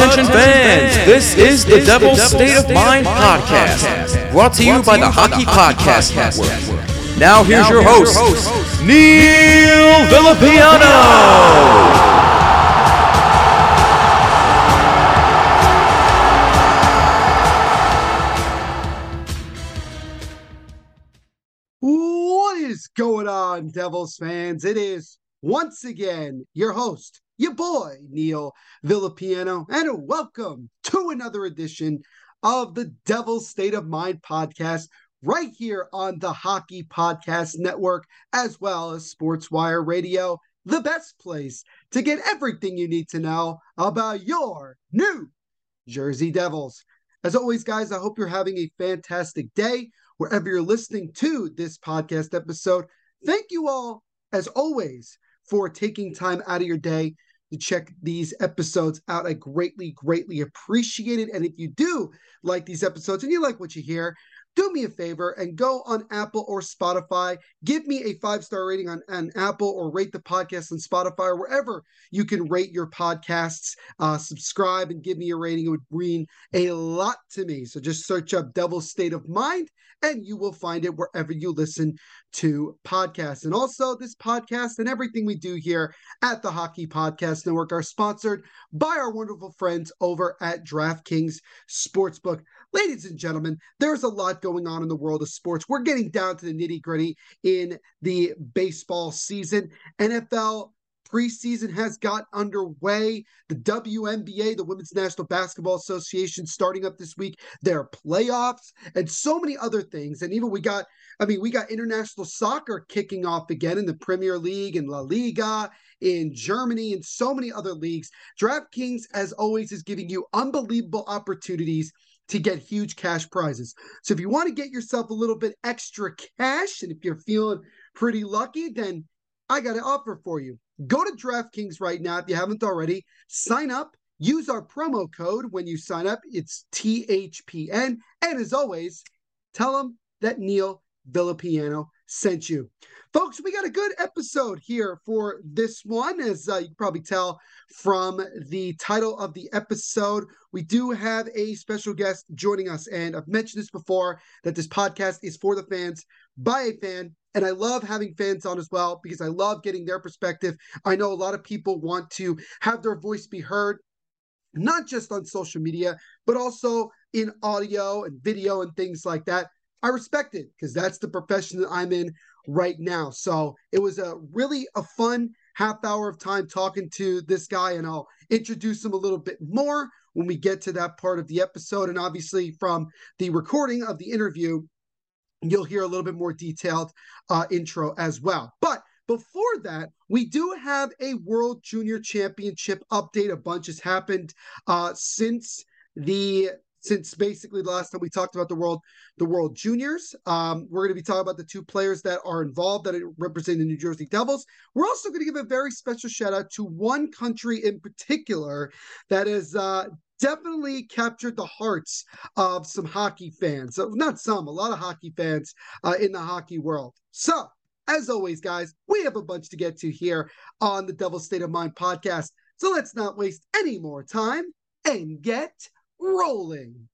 Attention fans, this is the Devil's State of Mind podcast, brought to you by the Hockey Podcast Network. Now here's your host, Neil Villapiano. What is going on, Devils fans? It is once again your host, your boy, Neil Villapiano, and welcome to another edition of the Devil's State of Mind podcast right here on the Hockey Podcast Network, as well as Sportswire Radio, the best place to get everything you need to know about your New Jersey Devils. As always, guys, I hope you're having a fantastic day wherever you're listening to this podcast episode. Thank you all, as always, for taking time out of your day to check these episodes out. I greatly, greatly appreciate it. And if you do like these episodes and you like what you hear, do me a favor and go on Apple or Spotify. Give me a five star rating on, on Apple or rate the podcast on Spotify or wherever you can rate your podcasts. Uh, subscribe and give me a rating. It would mean a lot to me. So just search up Devil's State of Mind and you will find it wherever you listen to podcasts. And also, this podcast and everything we do here at the Hockey Podcast Network are sponsored by our wonderful friends over at DraftKings Sportsbook. Ladies and gentlemen, there's a lot going on in the world of sports. We're getting down to the nitty gritty in the baseball season. NFL preseason has got underway. The WNBA, the Women's National Basketball Association, starting up this week, their playoffs, and so many other things. And even we got, I mean, we got international soccer kicking off again in the Premier League and La Liga in Germany and so many other leagues. DraftKings, as always, is giving you unbelievable opportunities to get huge cash prizes. So if you want to get yourself a little bit extra cash, and if you're feeling pretty lucky, then I got an offer for you. Go to DraftKings right now if you haven't already. Sign up. Use our promo code when you sign up. It's THPN. And as always, tell them that Neil Villapiano sent you. Folks, we got a good episode here for this one. As uh, you can probably tell from the title of the episode, we do have a special guest joining us. And I've mentioned this before that this podcast is for the fans by a fan. And I love having fans on as well because I love getting their perspective. I know a lot of people want to have their voice be heard, not just on social media, but also in audio and video and things like that. I respect it because that's the profession that I'm in right now. So it was a really a fun half hour of time talking to this guy, and I'll introduce him a little bit more when we get to that part of the episode. And obviously, from the recording of the interview, you'll hear a little bit more detailed uh, intro as well. But before that, we do have a World Junior Championship update. A bunch has happened uh, since the since basically the last time we talked about the world the world juniors um, we're going to be talking about the two players that are involved that represent the new jersey devils we're also going to give a very special shout out to one country in particular that is uh, definitely captured the hearts of some hockey fans. Not some a lot of hockey fans uh, in the hockey world. So as always guys we have a bunch to get to here on the devil state of mind podcast. So let's not waste any more time and get rolling.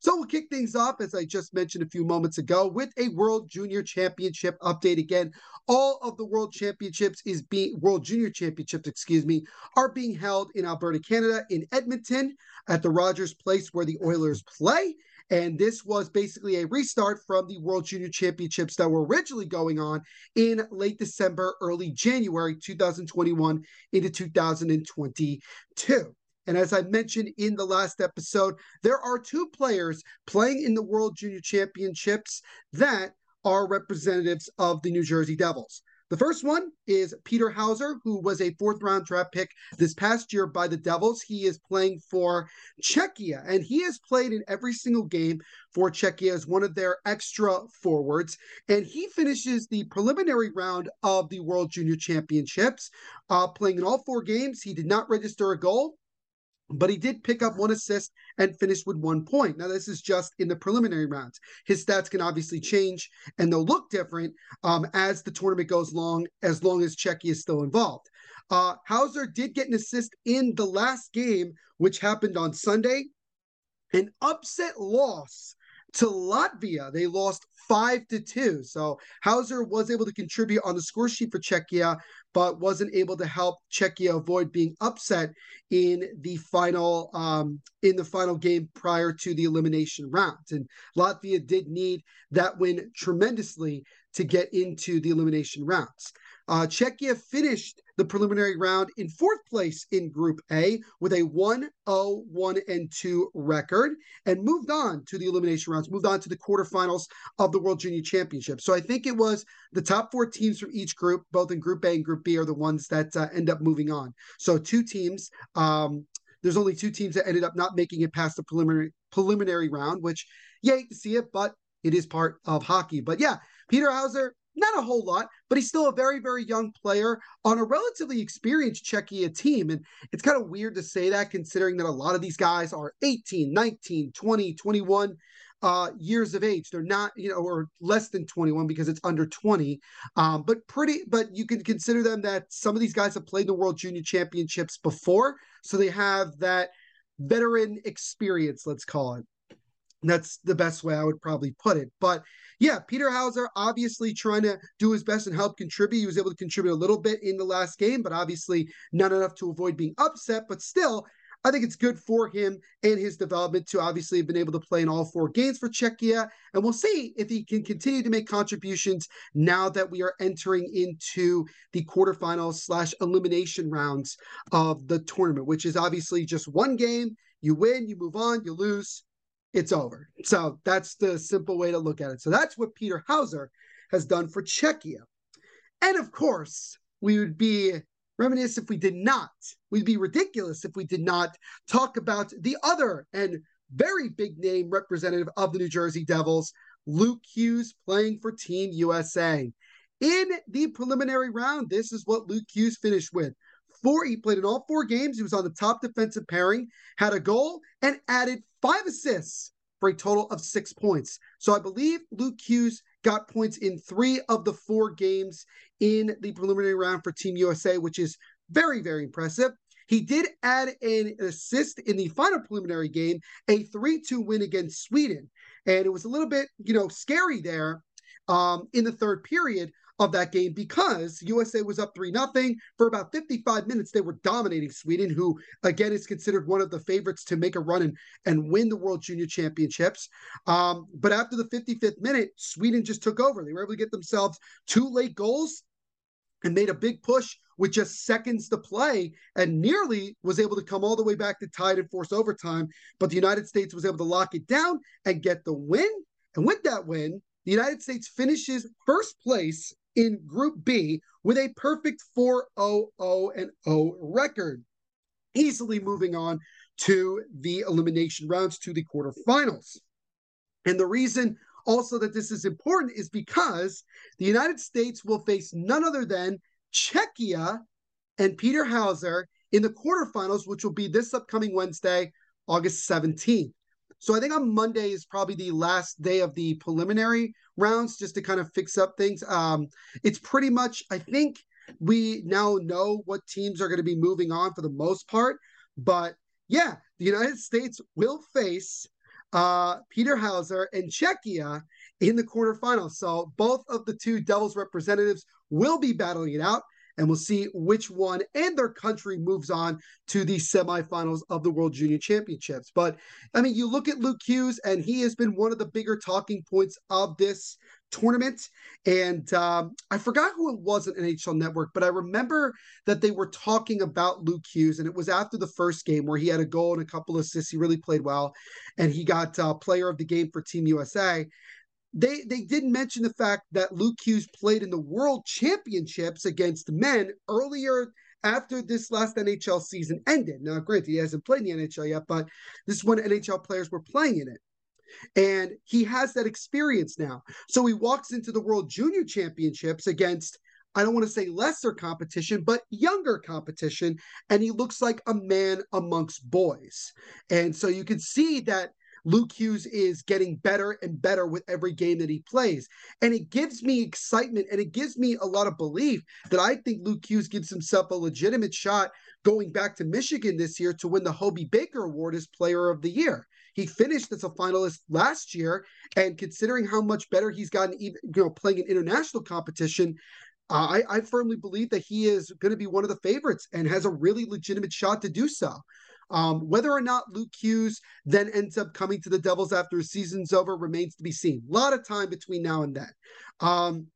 So we'll kick things off, as I just mentioned a few moments ago, with a World Junior Championship update. Again, all of the World Championships is being World Junior Championships, excuse me, are being held in Alberta, Canada, in Edmonton at the Rogers Place where the Oilers play. And this was basically a restart from the World Junior Championships that were originally going on in late December, early January 2021 into 2022. And as I mentioned in the last episode, there are two players playing in the World Junior Championships that are representatives of the New Jersey Devils. The first one is Peter Hauser, who was a fourth round draft pick this past year by the Devils. He is playing for Czechia, and he has played in every single game for Czechia as one of their extra forwards. And he finishes the preliminary round of the World Junior Championships, uh, playing in all four games. He did not register a goal but he did pick up one assist and finish with one point. Now, this is just in the preliminary rounds. His stats can obviously change and they'll look different um, as the tournament goes long, as long as Czechia is still involved. Uh, Hauser did get an assist in the last game, which happened on Sunday. An upset loss to Latvia. They lost five to two. So Hauser was able to contribute on the score sheet for Czechia, but wasn't able to help Czechia avoid being upset in the final um, in the final game prior to the elimination rounds. And Latvia did need that win tremendously to get into the elimination rounds. Uh, Czechia finished the preliminary round in fourth place in Group A with a 1 0 1 and 2 record and moved on to the elimination rounds, moved on to the quarterfinals of the World Junior Championship. So I think it was the top four teams from each group, both in Group A and Group B, are the ones that uh, end up moving on. So two teams. Um, there's only two teams that ended up not making it past the preliminary preliminary round, which you hate to see it, but it is part of hockey. But yeah, Peter Hauser, not a whole lot, but he's still a very, very young player on a relatively experienced Czechia team. And it's kind of weird to say that considering that a lot of these guys are 18, 19, 20, 21 uh, years of age. They're not, you know, or less than 21 because it's under 20. Um, but pretty, but you can consider them that some of these guys have played the World Junior Championships before. So they have that veteran experience, let's call it. That's the best way I would probably put it. But yeah, Peter Hauser obviously trying to do his best and help contribute. He was able to contribute a little bit in the last game, but obviously not enough to avoid being upset. But still, I think it's good for him and his development to obviously have been able to play in all four games for Czechia. And we'll see if he can continue to make contributions now that we are entering into the quarterfinals slash elimination rounds of the tournament, which is obviously just one game. You win, you move on, you lose, it's over. So that's the simple way to look at it. So that's what Peter Hauser has done for Czechia. And of course, we would be reminiscent if we did not. We'd be ridiculous if we did not talk about the other and very big name representative of the New Jersey Devils, Luke Hughes, playing for Team USA. In the preliminary round, this is what Luke Hughes finished with. Four, he played in all four games. He was on the top defensive pairing, had a goal, and added five assists for a total of six points. So I believe Luke Hughes got points in three of the four games in the preliminary round for Team USA, which is very, very impressive. He did add an assist in the final preliminary game, a 3 2 win against Sweden. And it was a little bit, you know, scary there um, in the third period of that game because USA was up 3 nothing. For about 55 minutes they were dominating Sweden who again is considered one of the favorites to make a run and, and win the World Junior Championships. Um, but after the 55th minute Sweden just took over. They were able to get themselves two late goals and made a big push with just seconds to play and nearly was able to come all the way back to tied and force overtime. But the United States was able to lock it down and get the win. And with that win the United States finishes first place in Group B with a perfect 4 0 0 0 record, easily moving on to the elimination rounds to the quarterfinals. And the reason also that this is important is because the United States will face none other than Czechia and Peter Hauser in the quarterfinals, which will be this upcoming Wednesday, August 17th. So I think on Monday is probably the last day of the preliminary rounds just to kind of fix up things. Um, it's pretty much, I think we now know what teams are going to be moving on for the most part. But yeah, the United States will face uh, Peter Hauser and Czechia in the quarterfinals. So both of the two Devils representatives will be battling it out and we'll see which one and their country moves on to the semifinals of the World Junior Championships. But I mean, you look at Luke Hughes, and he has been one of the bigger talking points of this tournament. And um, I forgot who it was at NHL Network, but I remember that they were talking about Luke Hughes, and it was after the first game where he had a goal and a couple of assists. He really played well, and he got uh, Player of the Game for Team USA. They they didn't mention the fact that Luke Hughes played in the World Championships against men earlier after this last NHL season ended. Now, granted, he hasn't played in the NHL yet, but this is when NHL players were playing in it. And he has that experience now. So he walks into the World Junior Championships against, I don't want to say lesser competition, but younger competition. And he looks like a man amongst boys. And so you can see that Luke Hughes is getting better and better with every game that he plays. And it gives me excitement and it gives me a lot of belief that I think Luke Hughes gives himself a legitimate shot going back to Michigan this year to win the Hobey Baker Award as Player of the Year. He finished as a finalist last year, and considering how much better he's gotten, even you know, playing in international competition, I, I firmly believe that he is going to be one of the favorites and has a really legitimate shot to do so. Um, whether or not Luke Hughes then ends up coming to the Devils after his season's over remains to be seen. A lot of time between now and then. Um,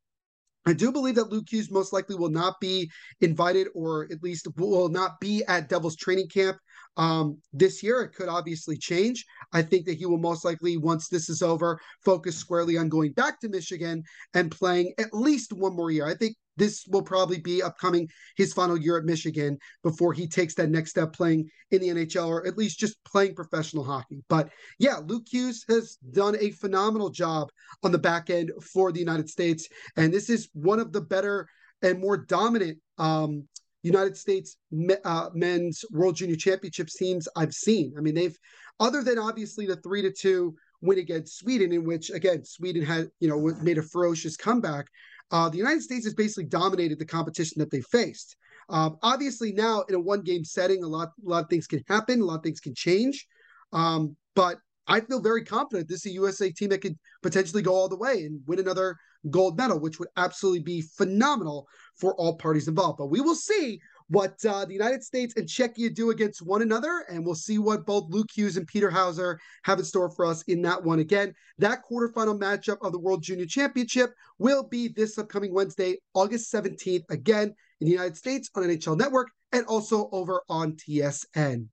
I do believe that Luke Hughes most likely will not be invited or at least will not be at Devils training camp um, this year. It could obviously change. I think that he will most likely, once this is over, focus squarely on going back to Michigan and playing at least one more year. I think this will probably be upcoming his final year at Michigan before he takes that next step playing in the NHL or at least just playing professional hockey. But yeah, Luke Hughes has done a phenomenal job on the back end for the United States. And this is one of the better and more dominant um, United States uh, men's World Junior Championships teams I've seen. I mean, they've, other than obviously the three to two win against Sweden, in which again Sweden had you know made a ferocious comeback. Uh, the United States has basically dominated the competition that they faced. Um, obviously, now in a one-game setting, a lot, a lot of things can happen, a lot of things can change. Um, but I feel very confident this is a USA team that could potentially go all the way and win another gold medal, which would absolutely be phenomenal for all parties involved. But we will see what uh, the United States and Czechia do against one another, and we'll see what both Luke Hughes and Peter Hauser have in store for us in that one. Again, that quarterfinal matchup of the World Junior Championship will be this upcoming Wednesday, August 17th, again in the United States on NHL Network and also over on TSN.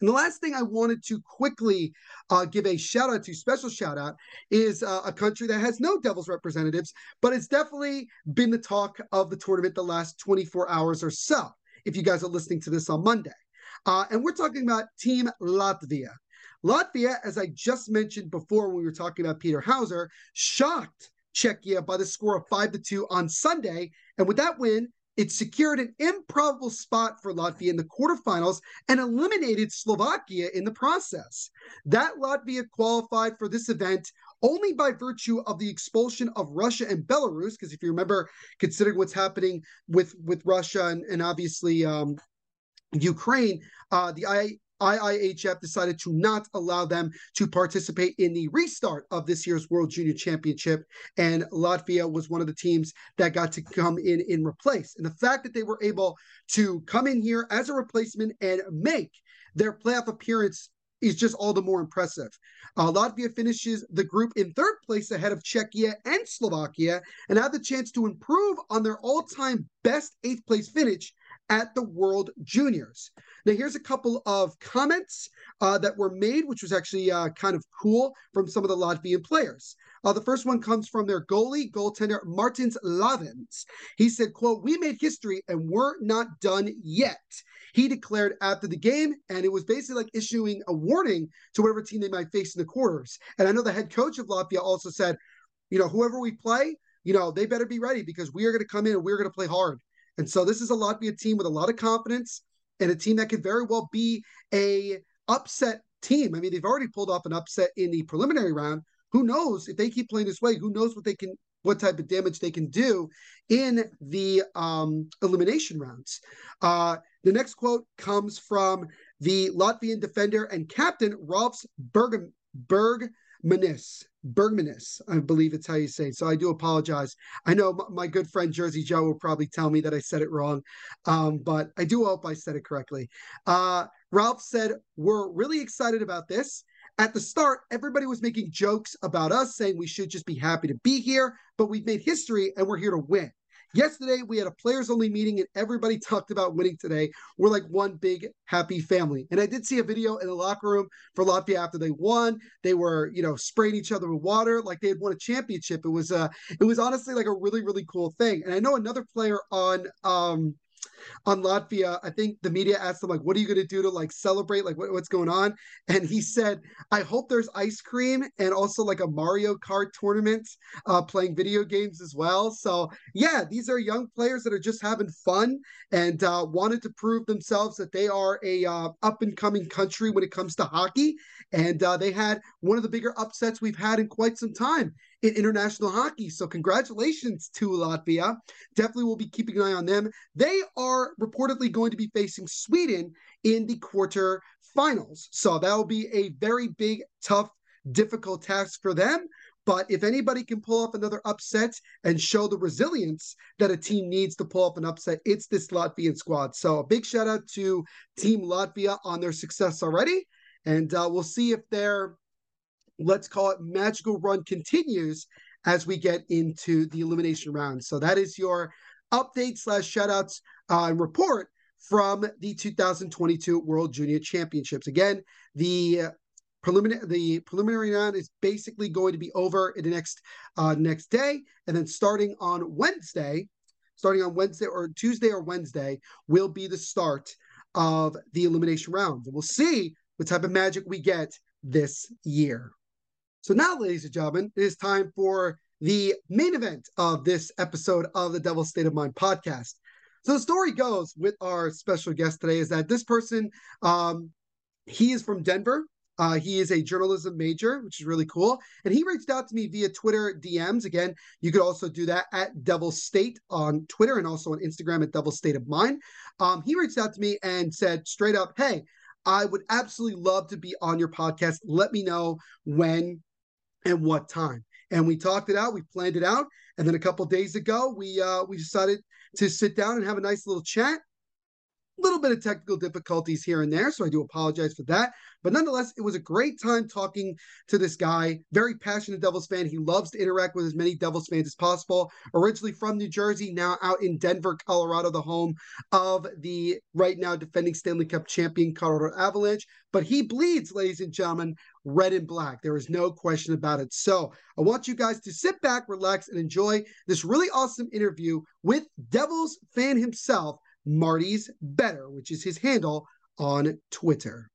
And the last thing I wanted to quickly uh, give a shout out to, special shout out, is uh, a country that has no Devils representatives, but it's definitely been the talk of the tournament the last 24 hours or so, if you guys are listening to this on Monday. Uh, and we're talking about Team Latvia. Latvia, as I just mentioned before when we were talking about Peter Hauser, shocked Czechia by the score of 5 to 2 on Sunday. And with that win, it secured an improbable spot for Latvia in the quarterfinals and eliminated Slovakia in the process. That Latvia qualified for this event only by virtue of the expulsion of Russia and Belarus. Because if you remember, considering what's happening with with Russia and, and obviously um, Ukraine, uh, the I, IIHF decided to not allow them to participate in the restart of this year's World Junior Championship. And Latvia was one of the teams that got to come in in replace. And the fact that they were able to come in here as a replacement and make their playoff appearance is just all the more impressive. Uh, Latvia finishes the group in third place ahead of Czechia and Slovakia and have the chance to improve on their all time best eighth place finish at the World Juniors. Now, here's a couple of comments uh, that were made, which was actually uh, kind of cool from some of the Latvian players. Uh, the first one comes from their goalie, goaltender Martins Lavins. He said, quote, we made history and we're not done yet. He declared after the game, and it was basically like issuing a warning to whatever team they might face in the quarters. And I know the head coach of Latvia also said, you know, whoever we play, you know, they better be ready because we are going to come in and we're going to play hard. And so this is a Latvia team with a lot of confidence and a team that could very well be a upset team. I mean, they've already pulled off an upset in the preliminary round. Who knows if they keep playing this way? Who knows what they can, what type of damage they can do in the um, elimination rounds? Uh, the next quote comes from the Latvian defender and captain Ralfs Berg Bergmanis. Bergmanis, I believe it's how you say it. So I do apologize. I know my good friend Jersey Joe will probably tell me that I said it wrong, um, but I do hope I said it correctly. Uh, Ralph said, We're really excited about this. At the start, everybody was making jokes about us, saying we should just be happy to be here, but we've made history and we're here to win. Yesterday, we had a players only meeting and everybody talked about winning today. We're like one big happy family. And I did see a video in the locker room for Latvia after they won. They were, you know, spraying each other with water like they had won a championship. It was uh it was honestly like a really, really cool thing. And I know another player on um on Latvia, I think the media asked him like, "What are you going to do to like celebrate? Like, what, what's going on?" And he said, "I hope there's ice cream and also like a Mario Kart tournament, uh, playing video games as well." So yeah, these are young players that are just having fun and uh, wanted to prove themselves that they are a uh, up and coming country when it comes to hockey. And uh, they had one of the bigger upsets we've had in quite some time in international hockey. So congratulations to Latvia. Definitely will be keeping an eye on them. They are reportedly going to be facing Sweden in the quarter finals. So that will be a very big, tough, difficult task for them. But if anybody can pull off another upset and show the resilience that a team needs to pull off an upset, it's this Latvian squad. So a big shout out to Team Latvia on their success already. And uh, we'll see if they're let's call it magical run continues as we get into the elimination round. So that is your update slash shoutouts uh, report from the 2022 World Junior Championships. Again, the preliminary the preliminary round is basically going to be over in the next uh, next day, and then starting on Wednesday, starting on Wednesday or Tuesday or Wednesday will be the start of the elimination round. We'll see what type of magic we get this year. So now, ladies and gentlemen, it is time for the main event of this episode of the Devil's State of Mind podcast. So the story goes with our special guest today is that this person, um, he is from Denver. Uh, he is a journalism major, which is really cool. And he reached out to me via Twitter DMs. Again, you could also do that at Devil State on Twitter and also on Instagram at Devil State of Mind. Um, he reached out to me and said straight up, Hey, I would absolutely love to be on your podcast. Let me know when and what time. And we talked it out, we planned it out, and then a couple days ago, we uh, we decided to sit down and have a nice little chat little bit of technical difficulties here and there, so I do apologize for that. But nonetheless, it was a great time talking to this guy. Very passionate Devils fan. He loves to interact with as many Devils fans as possible. Originally from New Jersey, now out in Denver, Colorado, the home of the right now defending Stanley Cup champion Colorado Avalanche. But he bleeds, ladies and gentlemen, red and black. There is no question about it. So I want you guys to sit back, relax, and enjoy this really awesome interview with Devils fan himself. Marty's Better, which is his handle on Twitter.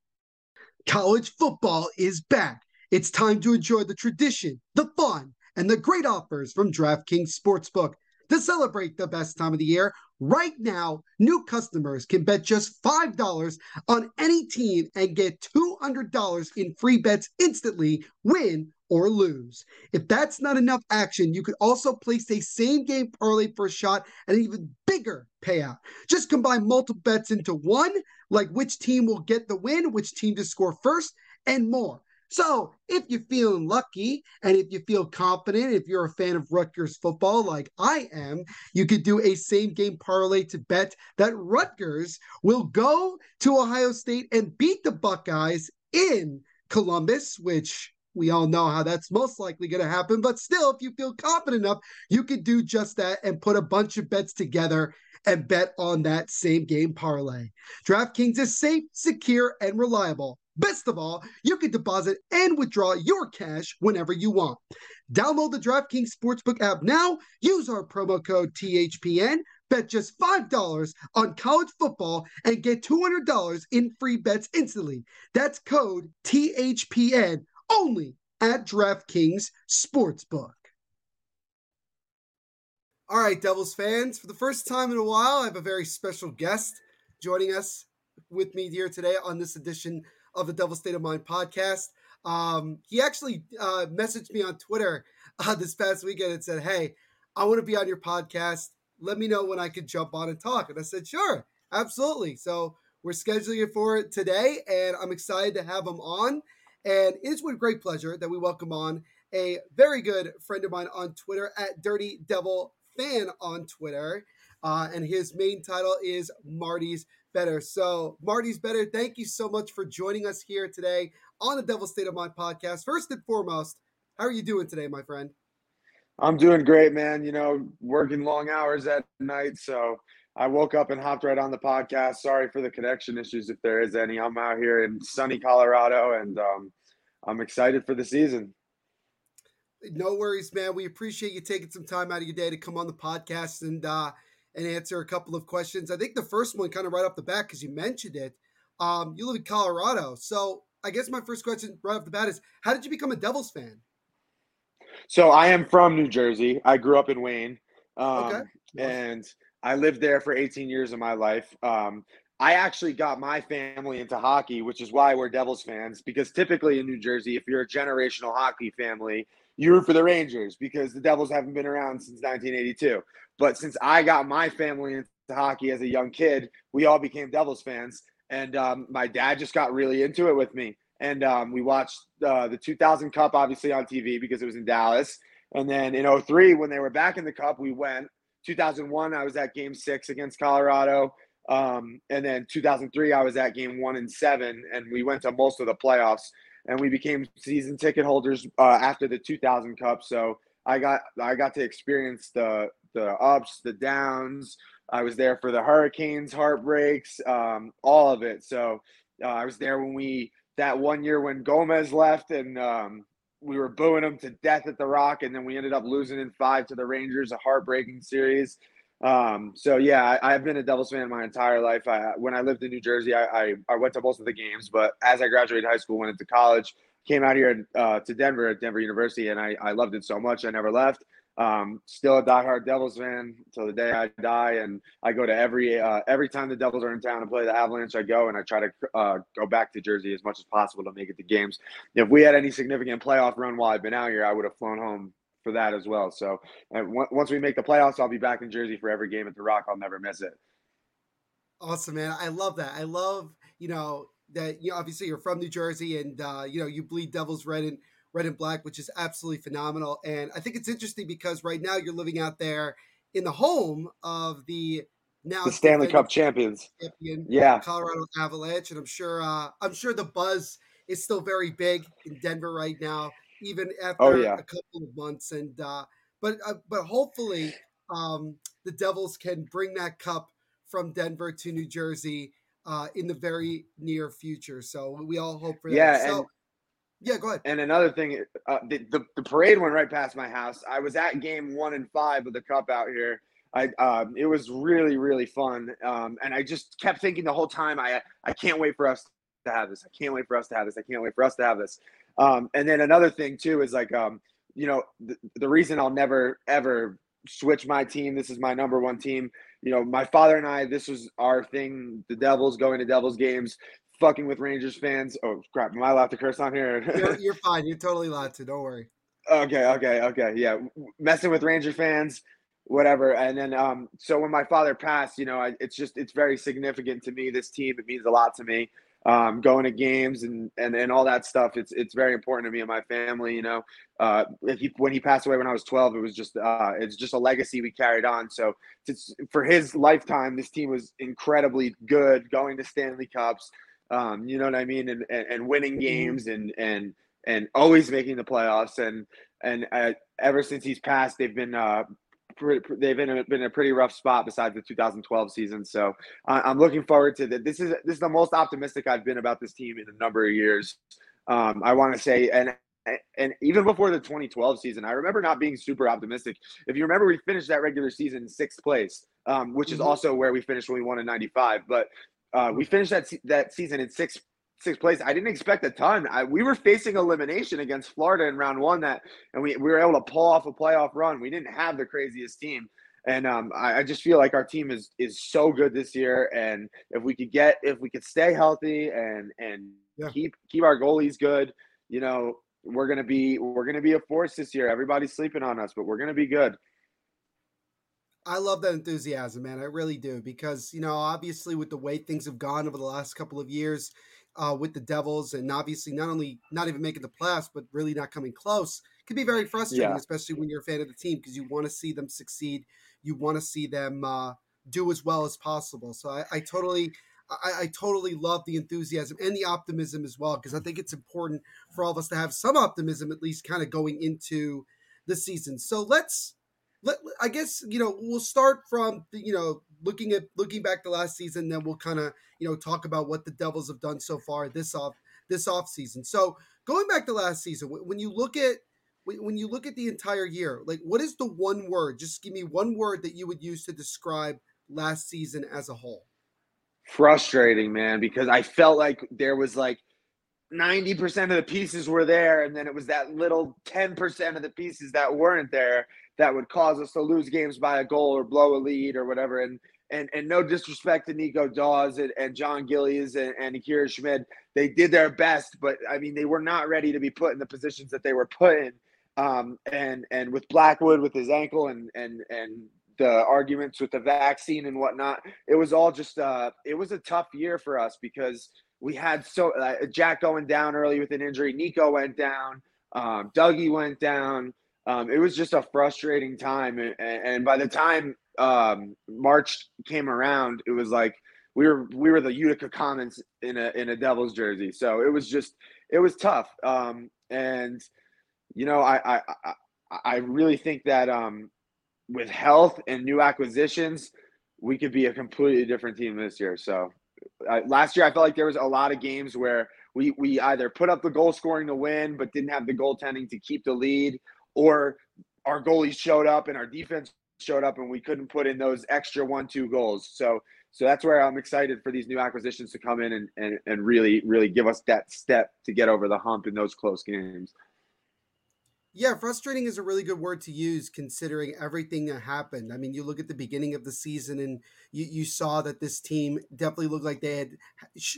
College football is back. It's time to enjoy the tradition, the fun, and the great offers from DraftKings Sportsbook. To celebrate the best time of the year, right now, new customers can bet just $5 on any team and get $200 in free bets instantly, win or lose. If that's not enough action, you could also place a same game parlay for a shot at an even bigger payout. Just combine multiple bets into one, like which team will get the win, which team to score first, and more. So, if you're feeling lucky and if you feel confident, if you're a fan of Rutgers football like I am, you could do a same game parlay to bet that Rutgers will go to Ohio State and beat the Buckeyes in Columbus, which we all know how that's most likely going to happen. But still, if you feel confident enough, you could do just that and put a bunch of bets together and bet on that same game parlay. DraftKings is safe, secure, and reliable. Best of all, you can deposit and withdraw your cash whenever you want. Download the DraftKings Sportsbook app now. Use our promo code THPN. Bet just $5 on college football and get $200 in free bets instantly. That's code THPN only at DraftKings Sportsbook. All right, Devils fans, for the first time in a while, I have a very special guest joining us with me here today on this edition of the Devil State of Mind podcast. Um, he actually uh, messaged me on Twitter uh, this past weekend and said, Hey, I want to be on your podcast. Let me know when I can jump on and talk. And I said, Sure, absolutely. So we're scheduling it for today, and I'm excited to have him on. And it is with great pleasure that we welcome on a very good friend of mine on Twitter at Dirty Devil Fan on Twitter. Uh, and his main title is Marty's Better. So, Marty's Better, thank you so much for joining us here today on the Devil State of Mind podcast. First and foremost, how are you doing today, my friend? I'm doing great, man. You know, working long hours at night, so I woke up and hopped right on the podcast. Sorry for the connection issues if there is any. I'm out here in sunny Colorado, and um, I'm excited for the season. No worries, man. We appreciate you taking some time out of your day to come on the podcast and uh, and answer a couple of questions. I think the first one, kind of right off the bat, because you mentioned it. Um, you live in Colorado, so I guess my first question right off the bat is, how did you become a Devils fan? So I am from New Jersey. I grew up in Wayne, um, okay. and I lived there for 18 years of my life. Um, I actually got my family into hockey, which is why we're Devils fans. Because typically in New Jersey, if you're a generational hockey family, you root for the Rangers because the Devils haven't been around since 1982. But since I got my family into hockey as a young kid, we all became Devils fans. And um, my dad just got really into it with me. And um, we watched uh, the 2000 Cup, obviously, on TV because it was in Dallas. And then in 03, when they were back in the Cup, we went. 2001, I was at game six against Colorado. Um, and then 2003, I was at game one and seven, and we went to most of the playoffs. And we became season ticket holders uh, after the 2000 Cup. So I got I got to experience the the ups, the downs. I was there for the hurricanes, heartbreaks, um, all of it. So uh, I was there when we that one year when Gomez left and um, we were booing them to death at the Rock, and then we ended up losing in five to the Rangers, a heartbreaking series. Um, so yeah, I, have been a Devils fan my entire life. I, when I lived in New Jersey, I, I, I, went to most of the games, but as I graduated high school, went into college, came out here uh, to Denver at Denver University, and I, I loved it so much I never left. Um, still a diehard Devils fan till the day I die, and I go to every uh, every time the Devils are in town and play the Avalanche. I go and I try to uh, go back to Jersey as much as possible to make it to games. If we had any significant playoff run while I've been out here, I would have flown home for that as well. So once we make the playoffs, I'll be back in Jersey for every game at the Rock. I'll never miss it. Awesome, man! I love that. I love you know that you know, obviously you're from New Jersey and uh, you know you bleed Devils red and Red and Black, which is absolutely phenomenal. And I think it's interesting because right now you're living out there in the home of the now the Stanley Cup champions, champion, yeah, Colorado Avalanche, and I'm sure uh, I'm sure the buzz is still very big in Denver right now, even after oh, yeah. a couple of months. And uh, but uh, but hopefully um, the Devils can bring that cup from Denver to New Jersey uh, in the very near future. So we all hope for that. Yeah, so, yeah, go ahead. And another thing, uh, the, the, the parade went right past my house. I was at game one and five of the cup out here. I um, it was really really fun, um, and I just kept thinking the whole time. I I can't wait for us to have this. I can't wait for us to have this. I can't wait for us to have this. Um, and then another thing too is like um, you know the, the reason I'll never ever switch my team. This is my number one team. You know, my father and I, this was our thing. The Devils going to Devils games fucking with Rangers fans. Oh crap! Am I allowed to curse on here? you're, you're fine. You're totally allowed to. Don't worry. Okay, okay, okay. Yeah, messing with Ranger fans, whatever. And then, um, so when my father passed, you know, I, it's just it's very significant to me. This team, it means a lot to me. Um, going to games and, and and all that stuff. It's it's very important to me and my family. You know, uh, he, when he passed away when I was 12, it was just uh, it's just a legacy we carried on. So for his lifetime, this team was incredibly good, going to Stanley Cups. Um, you know what I mean? And, and, and winning mm-hmm. games and, and, and always making the playoffs. And, and uh, ever since he's passed, they've been, uh, they've been a, been a pretty rough spot besides the 2012 season. So I'm looking forward to that. This is, this is the most optimistic I've been about this team in a number of years. Um, I want to say, and, and even before the 2012 season, I remember not being super optimistic. If you remember, we finished that regular season in sixth place, um, which is mm-hmm. also where we finished when we won in '95. But uh, we finished that se- that season in sixth sixth place. I didn't expect a ton. I, we were facing elimination against Florida in round one that, and we, we were able to pull off a playoff run. We didn't have the craziest team. And um, I, I, just feel like our team is is so good this year. And if we could get if we could stay healthy and and yeah. keep keep our goalies good, you know, we're gonna be we're gonna be a force this year. Everybody's sleeping on us, but we're gonna be good. I love that enthusiasm, man. I really do because you know, obviously, with the way things have gone over the last couple of years uh, with the Devils, and obviously not only not even making the playoffs, but really not coming close, can be very frustrating, yeah. especially when you're a fan of the team because you want to see them succeed, you want to see them uh, do as well as possible. So I, I totally. I, I, totally love the enthusiasm and the optimism as well because I think it's important for all of us to have some optimism at least kind of going into the season. So let's let I guess you know we'll start from the, you know looking at looking back to last season, then we'll kind of you know talk about what the Devils have done so far this off this off season. So going back to last season, when you look at when you look at the entire year, like what is the one word? Just give me one word that you would use to describe last season as a whole. Frustrating, man, because I felt like there was like 90% of the pieces were there and then it was that little 10% of the pieces that weren't there that would cause us to lose games by a goal or blow a lead or whatever and and and no disrespect to Nico Daws and, and Jon Gillies and, and Akira Schmid. They did their best, but I mean they were not ready to be put in the positions that they were put in. Um, and and with Blackwood with his ankle and and and the arguments with the vaccine and whatnot, it was all just uh it was a tough year for us because we had so uh, Jack going down early with an injury, Nico went down, um, Dougie went down. Um, it was just a frustrating time, and, and by the time um, March came around, it was like we were we were the Utica Comets in a in a Devils jersey. So it was just it was tough. Um, and you know, I I I really think that um, with health and new acquisitions, we could be a completely different team this year. So last year, I felt like there was a lot of games where we we either put up the goal scoring to win, but didn't have the goaltending to keep the lead, or our goalies showed up and our defense showed up and we couldn't put in those extra one two goals. So so that's where I'm excited for these new acquisitions to come in and, and, and really, really give us that step to get over the hump in those close games. Yeah, frustrating is a really good word to use considering everything that happened. I mean, you look at the beginning of the season and you, you saw that this team definitely looked like they had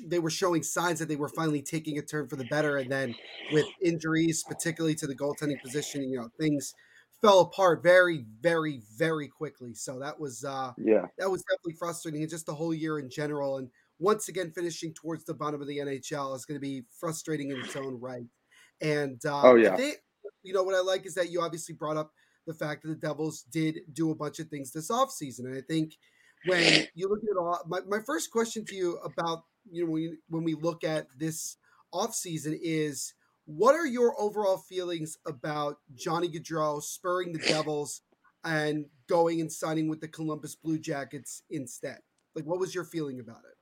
they were showing signs that they were finally taking a turn for the better and then with injuries particularly to the goaltending position, you know, things fell apart very, very, very quickly. So that was uh yeah, that was definitely frustrating, and just the whole year in general. And once again, finishing towards the bottom of the NHL is going to be frustrating in its own right. And uh, oh yeah, you know what I like is that you obviously brought up the fact that the Devils did do a bunch of things this offseason. and I think when you look at it all, my, my first question to you about you know when, you, when we look at this offseason is what are your overall feelings about Johnny Gaudreau spurring the Devils and going and signing with the Columbus Blue Jackets instead? Like, what was your feeling about it?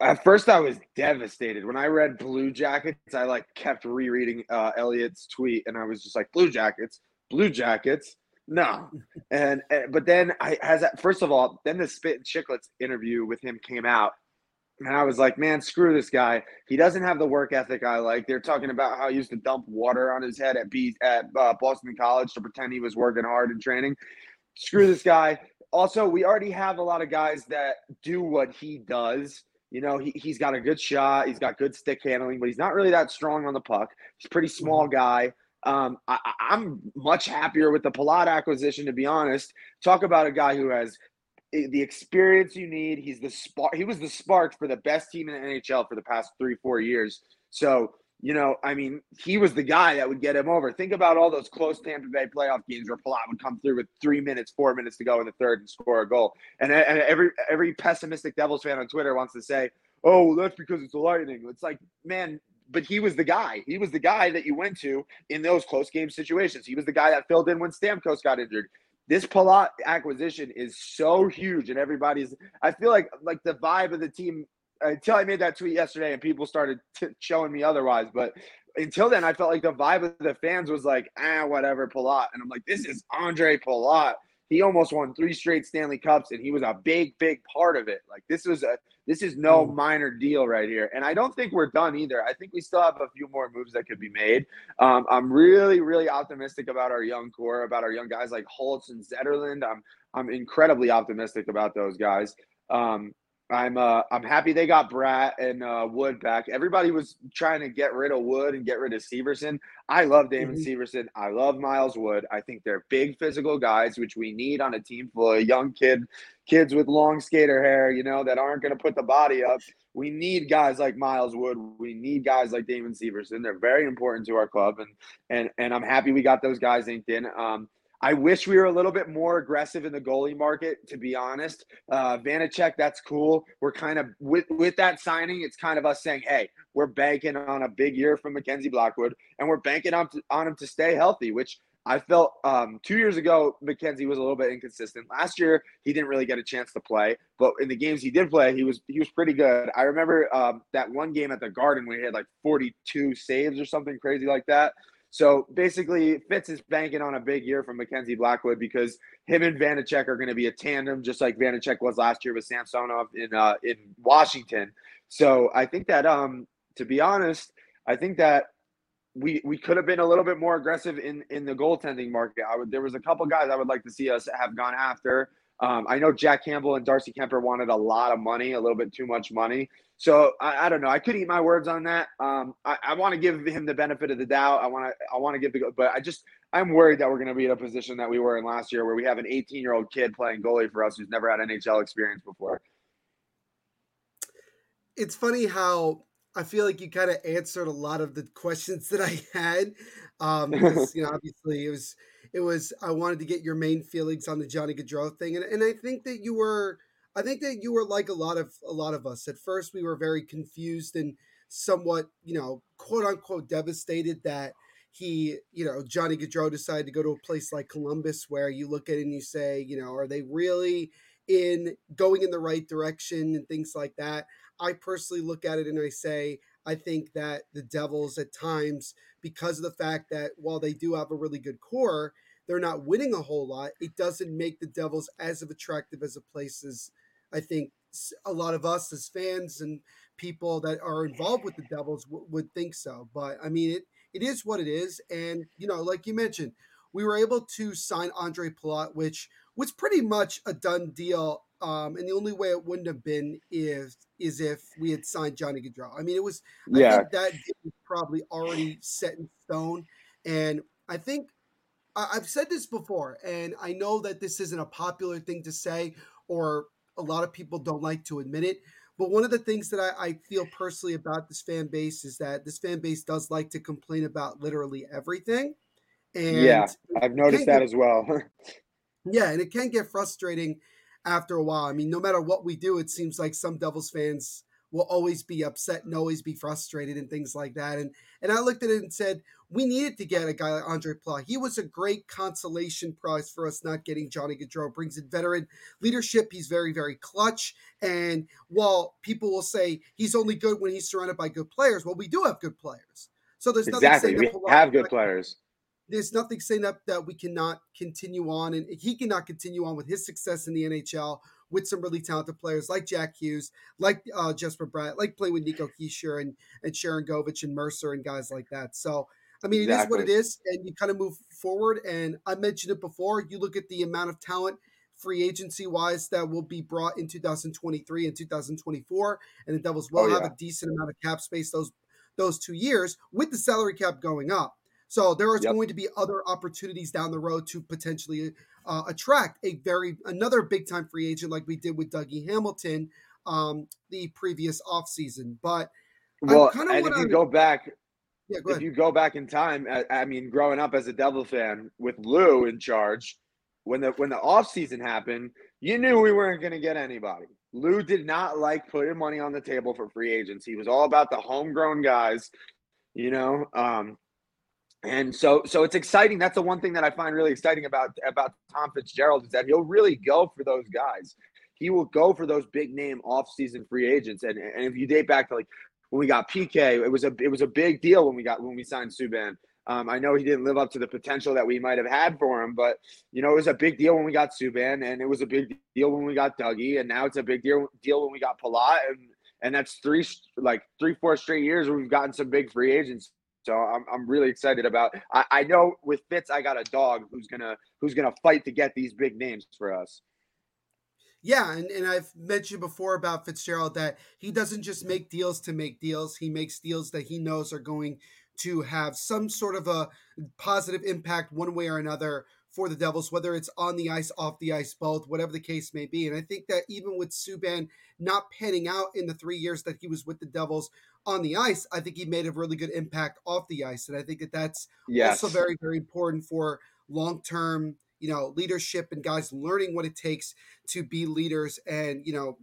At first, I was devastated when I read Blue Jackets. I like kept rereading uh, Elliott's tweet, and I was just like, "Blue Jackets, Blue Jackets." No, and, and but then I has that first of all, then the Spittin' Chiclets interview with him came out, and I was like, man, screw this guy. He doesn't have the work ethic I like. They're talking about how he used to dump water on his head at B at uh, Boston College to pretend he was working hard in training. Screw this guy. Also, we already have a lot of guys that do what he does. You know, he, he's got a good shot. He's got good stick handling, but he's not really that strong on the puck. He's a pretty small mm-hmm. guy. Um, I, am much happier with the Palat acquisition, to be honest. Talk about a guy who has the experience you need. He's the spark. He was the spark for the best team in the NHL for the past three, four years. So, you know, I mean, he was the guy that would get him over. Think about all those close Tampa Bay playoff games where Palat would come through with three minutes, four minutes to go in the third and score a goal. And, and every every pessimistic Devils fan on Twitter wants to say, "Oh, that's because it's the Lightning." It's like, man, but he was the guy. He was the guy that you went to in those close game situations. He was the guy that filled in when Stamkos got injured this Palat acquisition is so huge, and everybody's. I feel like like the vibe of the team until I made that tweet yesterday, and people started t- showing me otherwise. But until then, I felt like the vibe of the fans was like, ah, whatever, Palat, and I'm like, this is Andre Palat he almost won three straight Stanley Cups, and he was a big, big part of it. Like this was a this is no mm. minor deal right here, and I don't think we're done either. I think we still have a few more moves that could be made. Um, I'm really, really optimistic about our young core, about our young guys like Holtz and Zetterlund. I'm I'm incredibly optimistic about those guys. Um, I'm uh I'm happy they got Bratt and uh, Wood back. Everybody was trying to get rid of Wood and get rid of Severson. I love Damon mm-hmm. Severson. I love Miles Wood. I think they're big physical guys, which we need on a team full of young kid kids with long skater hair, you know, that aren't going to put the body up. We need guys like Miles Wood. We need guys like Damon Severson. They're very important to our club, and and and I'm happy we got those guys inked in. Um, I wish we were a little bit more aggressive in the goalie market, to be honest. Uh, Vanecek, that's cool. We're kind of with with that signing, it's kind of us saying, "Hey, we're banking on a big year from Mackenzie Blackwood, and we're banking on on him to stay healthy." Which I felt um, two years ago Mackenzie was a little bit inconsistent. Last year he didn't really get a chance to play, but in the games he did play, he was he was pretty good. I remember um, that one game at the Garden where he had like 42 saves or something crazy like that. So basically, Fitz is banking on a big year from Mackenzie Blackwood because him and Vanecek are going to be a tandem, just like Vanecek was last year with Samsonov in uh, in Washington. So I think that, um, to be honest, I think that we we could have been a little bit more aggressive in in the goaltending market. I would there was a couple guys I would like to see us have gone after. Um, I know Jack Campbell and Darcy Kuemper wanted a lot of money, a little bit too much money. So I, I don't know. I could eat my words on that. Um, I, I want to give him the benefit of the doubt. I want to I want to give the but I just I'm worried that we're going to be in a position that we were in last year, where we have an 18 year old kid playing goalie for us who's never had NHL experience before. It's funny how I feel like you kind of answered a lot of the questions that I had. Um, because, you know, obviously it was it was I wanted to get your main feelings on the Johnny Gaudreau thing, and and I think that you were I think that you were like a lot of a lot of us. At first, we were very confused and somewhat, you know, quote unquote devastated that he, you know, Johnny Gaudreau decided to go to a place like Columbus where you look at it and you say, you know, are they really in going in the right direction and things like that. I personally look at it and I say, I think that the Devils at times, because of the fact that while they do have a really good core, they're not winning a whole lot. It doesn't make the Devils as of attractive as a place as I think a lot of us as fans and people that are involved with the Devils w- would think so. But I mean, it it is what it is, and you know, like you mentioned, we were able to sign Andre Palat, which was pretty much a done deal um, and the only way it wouldn't have been is is if we had signed Johnny Gaudreau. I mean, it was. Yeah. I think that was probably already set in stone, and I think I, I've said this before, and I know that this isn't a popular thing to say, or a lot of people don't like to admit it. But one of the things that I, I feel personally about this fan base is that this fan base does like to complain about literally everything. And yeah, I've noticed that get, as well. yeah, and it can get frustrating after a while. I mean, no matter what we do, it seems like some Devils fans will always be upset and always be frustrated and things like that. And and I looked at it and said, we needed to get a guy like Andre Palat. He was a great consolation prize for us not getting Johnny Gaudreau. Brings in veteran leadership. He's very, very clutch. And while people will say he's only good when he's surrounded by good players, well, we do have good players. So there's nothing exactly. we have good players there's nothing saying that that we cannot continue on, and he cannot continue on with his success in the NHL with some really talented players like Jack Hughes, like uh, Jesper Bratt, like play with Nico Hischier and and Sharangovich and Mercer and guys like that. So. I mean, exactly. it is what it is, and you kind of move forward. And I mentioned it before. You look at the amount of talent free agency wise that will be brought in 2023 and 2024, and the Devils will oh, yeah. have a decent amount of cap space those those two years with the salary cap going up. So there is yep. going to be other opportunities down the road to potentially uh, attract a very another big time free agent like we did with Dougie Hamilton um, the previous offseason. But well, and if you go back, yeah, if you go back in time, I, I, mean, growing up as a Devil fan with Lou in charge, when the when the offseason happened, you knew we weren't going to get anybody. Lou did not like putting money on the table for free agents. He was all about the homegrown guys, you know. Um, and so so it's exciting that's the one thing that i find really exciting about about tom fitzgerald is that he'll really go for those guys he will go for those big name off-season free agents and, and if you date back to like when we got pk it was a it was a big deal when we got when we signed subban um, I know he didn't live up to the potential that we might have had for him, but you know it was a big deal when we got Subban, and it was a big deal when we got Dougie, and now it's a big deal deal when we got Palat, and and that's three like three four straight years where we've gotten some big free agents so I'm, I'm really excited about. I, I know with Fitz, I got a dog who's gonna who's gonna fight to get these big names for us. Yeah, and, and I've mentioned before about Fitzgerald that he doesn't just make deals to make deals. He makes deals that he knows are going to have some sort of a positive impact one way or another for the Devils, whether it's on the ice, off the ice, both, whatever the case may be. And I think that even with Subban not panning out in the three years that he was with the Devils on the ice, I think he made a really good impact off the ice. And I think that that's yes. also very, very important for long term, you know, leadership and guys learning what it takes to be leaders and, you know,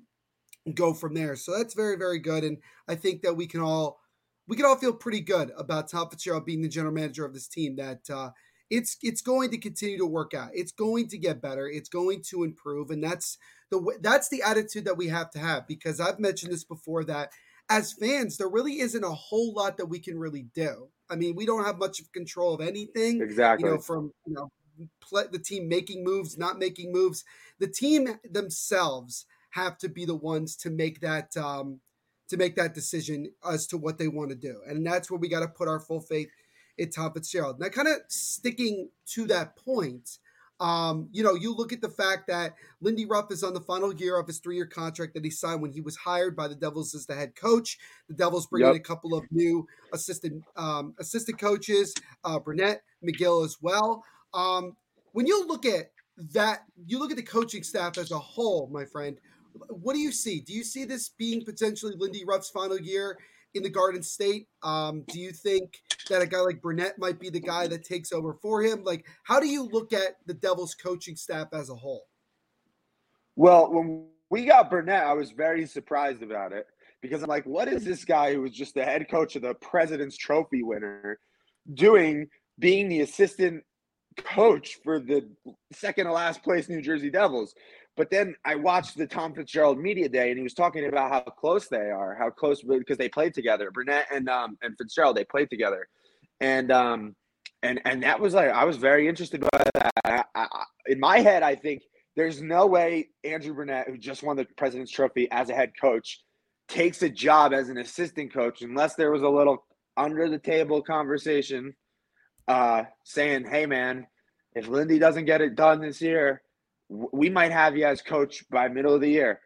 go from there. So that's very, very good. And I think that we can all we can all feel pretty good about Tom Fitzgerald being the general manager of this team. That uh, it's it's going to continue to work out. It's going to get better. It's going to improve, and that's the that's the attitude that we have to have. Because I've mentioned this before that as fans, there really isn't a whole lot that we can really do. I mean, we don't have much of control of anything. Exactly. You know, from you know play, the team making moves, not making moves. The team themselves have to be the ones to make that um, to make that decision as to what they want to do, and that's where we got to put our full faith in Tom Fitzgerald. Now, kind of sticking to that point. Um, you know, you look at the fact that Lindy Ruff is on the final year of his three-year contract that he signed when he was hired by the Devils as the head coach. The Devils bring yep. in a couple of new assistant um, assistant coaches, uh, Brunette McGill as well. Um, when you look at that, you look at the coaching staff as a whole, my friend. What do you see? Do you see this being potentially Lindy Ruff's final year in the Garden State? Um, do you think that a guy like Brunette might be the guy that takes over for him? Like, how do you look at the Devils coaching staff as a whole? Well, when we got Brunette, I was very surprised about it because I'm like, what is this guy who was just the head coach of the President's Trophy winner doing being the assistant coach for the second to last place New Jersey Devils. But then I watched the Tom Fitzgerald media day, and he was talking about how close they are, how close because they played together. Brunette and um, and Fitzgerald they played together, and um, and and that was like I was very interested by that. I, I, in my head, I think there's no way Andrew Brunette, who just won the President's Trophy as a head coach, takes a job as an assistant coach unless there was a little under the table conversation uh, saying, "Hey, man, if Lindy doesn't get it done this year, we might have you as coach by middle of the year."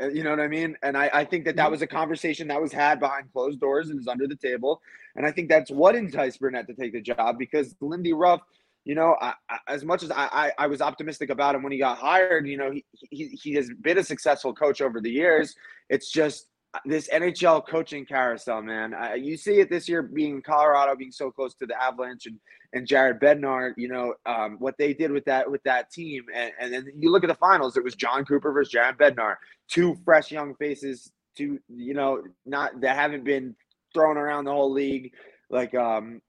Uh, you know what I mean? And I, I think that that mm-hmm. was a conversation that was had behind closed doors and is under the table. And I think that's what enticed Brunette to take the job because Lindy Ruff, you know, I, I, as much as I, I, was optimistic about him when he got hired, you know, he, he, he has been a successful coach over the years. It's just this NHL coaching carousel, man. Uh, you see it this year being Colorado being so close to the Avalanche and, and Jared Bednar, you know, um, what they did with that with that team. And, and then you look at the finals, it was Jon Cooper versus Jared Bednar, two fresh young faces, two, you know, not that haven't been thrown around the whole league. Like um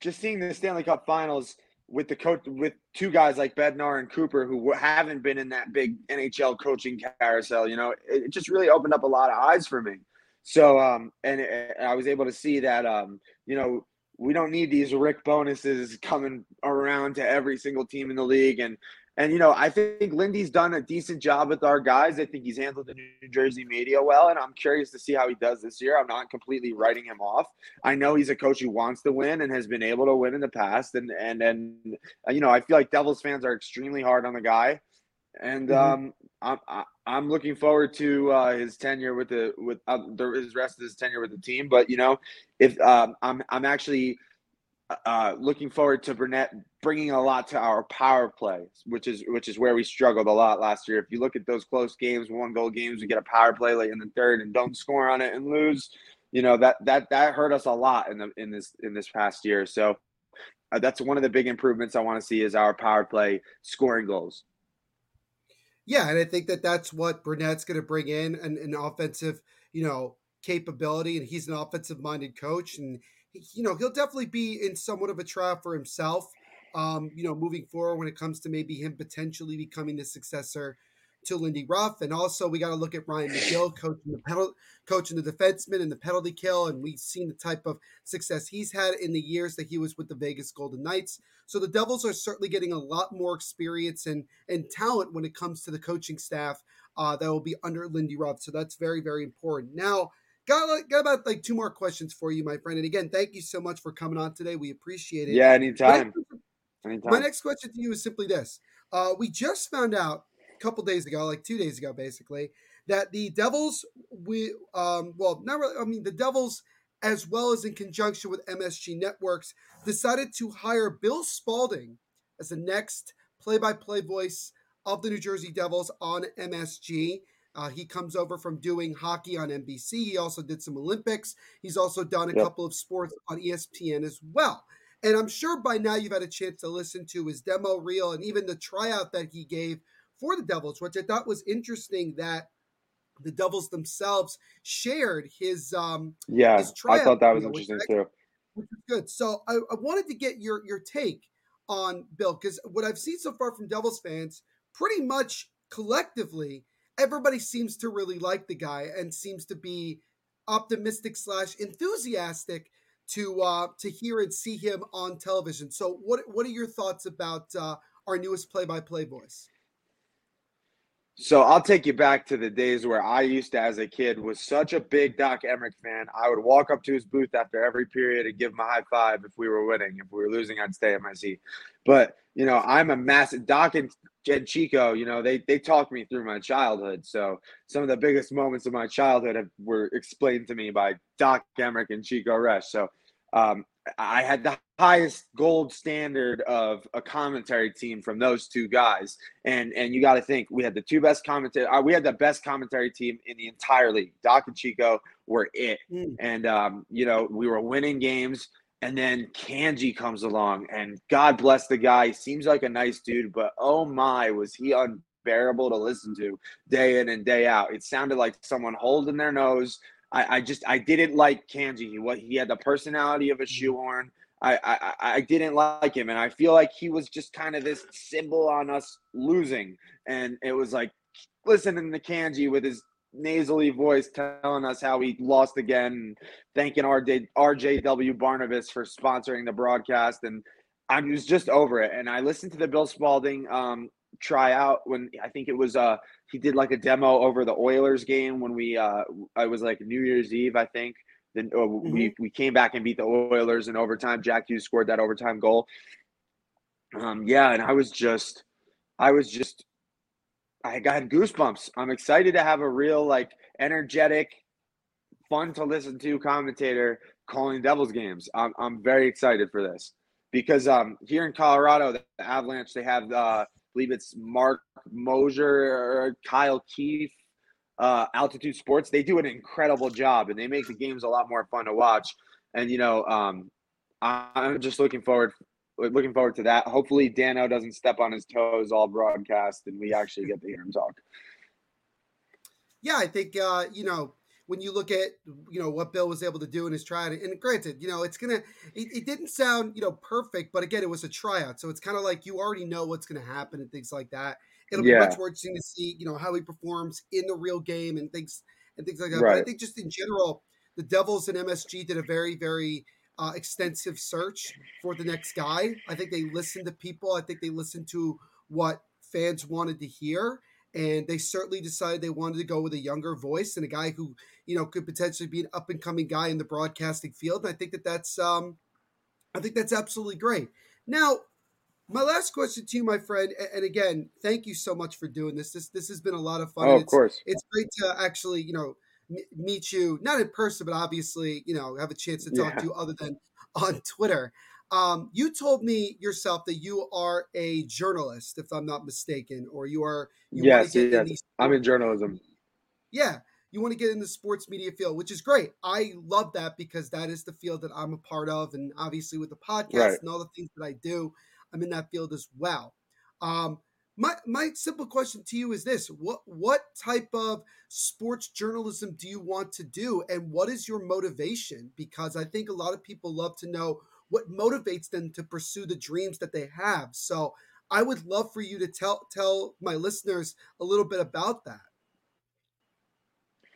just seeing the Stanley Cup finals – with the coach with two guys like Bednar and Cooper who haven't been in that big NHL coaching carousel, you know, it just really opened up a lot of eyes for me. So, um, and, and I was able to see that, um, you know, we don't need these Rick Bownesses coming around to every single team in the league. And and you know, I think Lindy's done a decent job with our guys. I think he's handled the New Jersey media well, and I'm curious to see how he does this year. I'm not completely writing him off. I know he's a coach who wants to win and has been able to win in the past, and and and you know, I feel like Devils fans are extremely hard on the guy, and mm-hmm. um, I'm I'm looking forward to uh, his tenure with the with uh, the, his rest of his tenure with the team. But you know, if um, I'm I'm actually uh, looking forward to Brunette bringing a lot to our power play, which is which is where we struggled a lot last year. If you look at those close games, one goal games, we get a power play late in the third and don't score on it and lose. You know that that that hurt us a lot in the in this in this past year. So uh, that's one of the big improvements I want to see is our power play scoring goals. Yeah, and I think that that's what Brunette's going to bring in an, an offensive, you know, capability, and he's an offensive minded coach and you know, he'll definitely be in somewhat of a trial for himself. Um, you know, moving forward when it comes to maybe him potentially becoming the successor to Lindy Ruff. And also we got to look at Ryan McGill coaching the penalty, coaching the defenseman and the penalty kill. And we've seen the type of success he's had in the years that he was with the Vegas Golden Knights. So the Devils are certainly getting a lot more experience and, and talent when it comes to the coaching staff uh, that will be under Lindy Ruff. So that's very, very important. Now, Got, got about like two more questions for you, my friend. And again, thank you so much for coming on today. We appreciate it. Yeah, anytime. My, anytime. my next question to you is simply this: uh, We just found out a couple days ago, like two days ago, basically, that the Devils, we, um, well, not really. I mean, the Devils, as well as in conjunction with MSG Networks, decided to hire Bill Spaulding as the next play-by-play voice of the New Jersey Devils on MSG. Uh, he comes over from doing hockey on NBC. He also did some Olympics. He's also done a yep. couple of sports on ESPN as well. And I'm sure by now you've had a chance to listen to his demo reel and even the tryout that he gave for the Devils, which I thought was interesting that the Devils themselves shared his um yeah his I thought that was interesting which, too. Which is good. So I, I wanted to get your your take on Bill because what I've seen so far from Devils fans, pretty much collectively, everybody seems to really like the guy and seems to be optimistic slash enthusiastic to uh, to hear and see him on television. So, what what are your thoughts about uh, our newest play by play voice? So I'll take you back to the days where I used to, as a kid, was such a big Doc Emrick fan. I would walk up to his booth after every period and give him a high five if we were winning. If we were losing, I'd stay in my seat. But you know, I'm a massive Doc and, and Chico. You know, they they talked me through my childhood. So some of the biggest moments of my childhood have, were explained to me by Doc Emrick and Chico Resch. So um, I had the highest gold standard of a commentary team from those two guys, and and you got to think we had the two best commentary. Uh, we had the best commentary team in the entire league. Doc and Chico were it, mm. and um, you know we were winning games. And then Cangi comes along, and God bless the guy. He seems like a nice dude, but oh my, was he unbearable to listen to day in and day out. It sounded like someone holding their nose I, I just I didn't like Cangi. He what he had the personality of a mm-hmm. shoehorn. I, I I didn't like him, and I feel like he was just kind of this symbol on us losing. And it was like listening to Cangi with his nasally voice telling us how he lost again, thanking RJ, RJW Barnabas for sponsoring the broadcast, and I was just over it. And I listened to the Bill Spaulding um, try out when I think it was uh he did like a demo over the Oilers game when we uh I was like New Year's Eve I think then uh, mm-hmm. we we came back and beat the Oilers in overtime Jack Hughes scored that overtime goal um yeah and I was just I was just I got goosebumps I'm excited to have a real like energetic fun to listen to commentator calling Devils games I'm I'm very excited for this because um here in Colorado the Avalanche they have uh believe it's Mark Mosier or Kyle Keith uh, Altitude Sports. They do an incredible job and they make the games a lot more fun to watch. And you know, um, I'm just looking forward looking forward to that. Hopefully, Dano doesn't step on his toes all broadcast, and we actually get to hear him talk. Yeah, I think uh, you know when you look at you know what Bill was able to do in his tryout, and granted, you know it's gonna it, it didn't sound you know perfect, but again, it was a tryout, so it's kind of like you already know what's gonna happen and things like that. It'll yeah. be much more interesting to see you know how he performs in the real game and things and things like that. Right. But I think just in general, the Devils and MSG did a very very uh, extensive search for the next guy. I think they listened to people. I think they listened to what fans wanted to hear and they certainly decided they wanted to go with a younger voice and a guy who you know could potentially be an up and coming guy in the broadcasting field. And I think that that's um, I think that's absolutely great. Now, my last question to you, my friend, and again, thank you so much for doing this. This this has been a lot of fun. Oh, of course, it's great to actually you know meet you not in person, but obviously you know have a chance to talk yeah. to you other than on Twitter. Um, you told me yourself that you are a journalist, if I'm not mistaken, or you are. You yes, yes. In I'm in journalism. Yeah, you want to get in the sports media field, which is great. I love that because that is the field that I'm a part of, and obviously with the podcast right. and all the things that I do, I'm in that field as well. Um, my my simple question to you is this: what what type of sports journalism do you want to do, and what is your motivation? Because I think a lot of people love to know what motivates them to pursue the dreams that they have. So I would love for you to tell tell my listeners a little bit about that.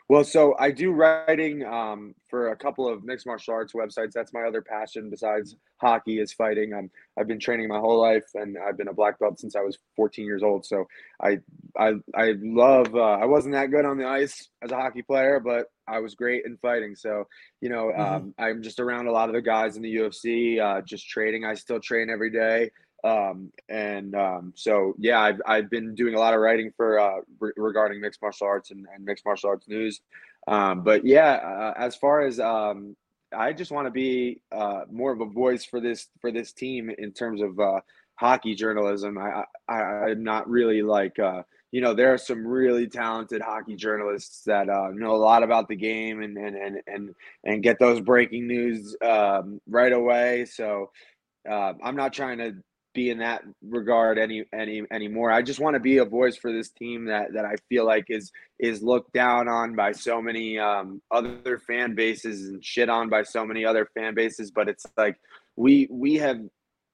Well, so I do writing um, for a couple of mixed martial arts websites. That's my other passion besides hockey is fighting. I'm, I've been training my whole life, and I've been a black belt since I was 14 years old. So I I I love. Uh, I wasn't that good on the ice as a hockey player, but I was great in fighting. So you know, mm-hmm. um, I'm just around a lot of the guys in the UFC. Uh, just training. I still train every day. Um, and um, so, yeah, I've, I've been doing a lot of writing for uh, re- regarding mixed martial arts and, and, mixed martial arts news. Um, but yeah, uh, as far as um, I just want to be uh, more of a voice for this for this team in terms of uh, hockey journalism. I, I am not really like uh, you know there are some really talented hockey journalists that uh, know a lot about the game and and and and, and get those breaking news um, right away. So uh, I'm not trying to be in that regard any any anymore. I just want to be a voice for this team that that I feel like is is looked down on by so many um, other fan bases and shit on by so many other fan bases. But it's like we we have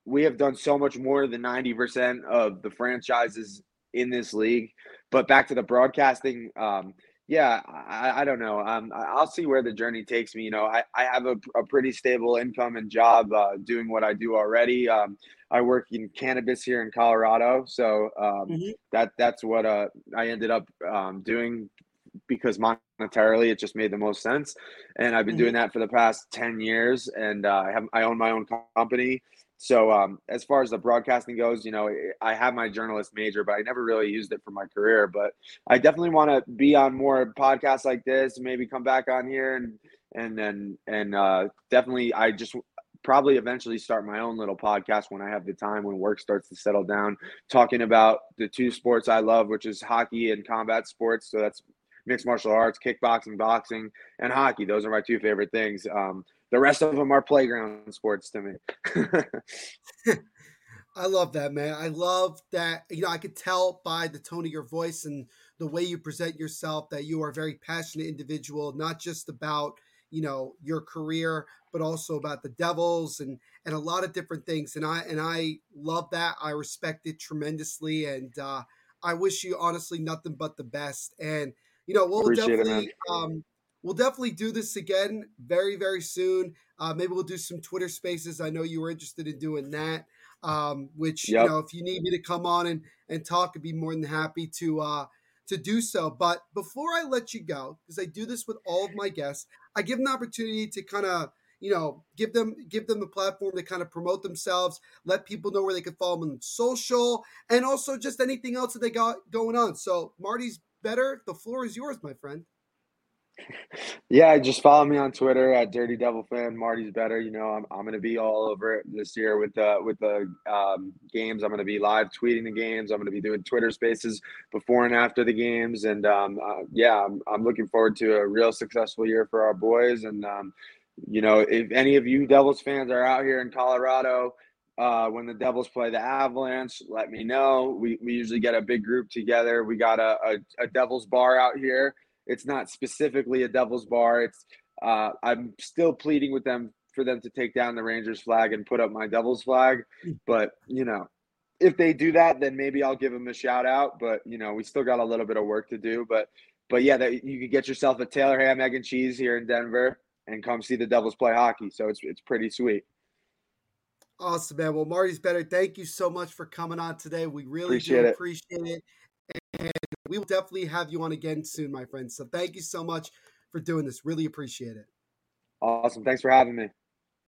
we have done so much more than 90% of the franchises in this league. But back to the broadcasting, um, yeah, I, I don't know. Um, I'll see where the journey takes me. You know, I, I have a, a pretty stable income and job uh, doing what I do already. Um, I work in cannabis here in Colorado, so um, mm-hmm. that that's what uh, I ended up um, doing because monetarily it just made the most sense. And I've been mm-hmm. doing that for the past ten years, and uh, I have I own my own company. So um, as far as the broadcasting goes, you know, I have my journalist major, but I never really used it for my career. But I definitely want to be on more podcasts like this, maybe come back on here and and then and uh, definitely I just probably eventually start my own little podcast when I have the time when work starts to settle down, talking about the two sports I love, which is hockey and combat sports. So that's mixed martial arts, kickboxing, boxing, and hockey. Those are my two favorite things. Um, the rest of them are playground sports to me. I love that, man. I love that. You know, I could tell by the tone of your voice and the way you present yourself that you are a very passionate individual, not just about you know your career, but also about the Devils and and a lot of different things. And I and I love that. I respect it tremendously, and uh, I wish you honestly nothing but the best. And you know, we'll Appreciate definitely it, um, we'll definitely do this again very, very soon. Uh, maybe we'll do some Twitter spaces. I know you were interested in doing that. Um, which yep. you know, if you need me to come on and and talk, I'd be more than happy to uh, to do so. But before I let you go, because I do this with all of my guests, I give them the opportunity to kind of you know give them give them a platform to kind of promote themselves let people know where they can follow them on social and also just anything else that they got going on so marty's better the floor is yours my friend yeah, just follow me on Twitter at Dirty Devil Fan. Marty's better. You know, I'm, I'm going to be all over it this year with the with the um, games. I'm going to be live tweeting the games. I'm going to be doing Twitter Spaces before and after the games. And um, uh, yeah, I'm, I'm looking forward to a real successful year for our boys. And um, you know, if any of you Devils fans are out here in Colorado. Uh, when the Devils play the Avalanche, let me know. We, we usually get a big group together. We got a, a, a Devils bar out here it's not specifically a Devil's Bar. It's uh, I'm still pleading with them for them to take down the Rangers flag and put up my Devil's flag. Hmm. But you know, if they do that, then maybe I'll give them a shout out. But you know, we still got a little bit of work to do. But but yeah, that you could get yourself a Taylor ham, egg, and cheese here in Denver and come see the Devils play hockey. So it's it's pretty sweet. Awesome, man. Well, Marty's better. Thank you so much for coming on today. We really appreciate do it. appreciate it. And we will definitely have you on again soon, my friend. So thank you so much for doing this. Really appreciate it. Awesome. Thanks for having me.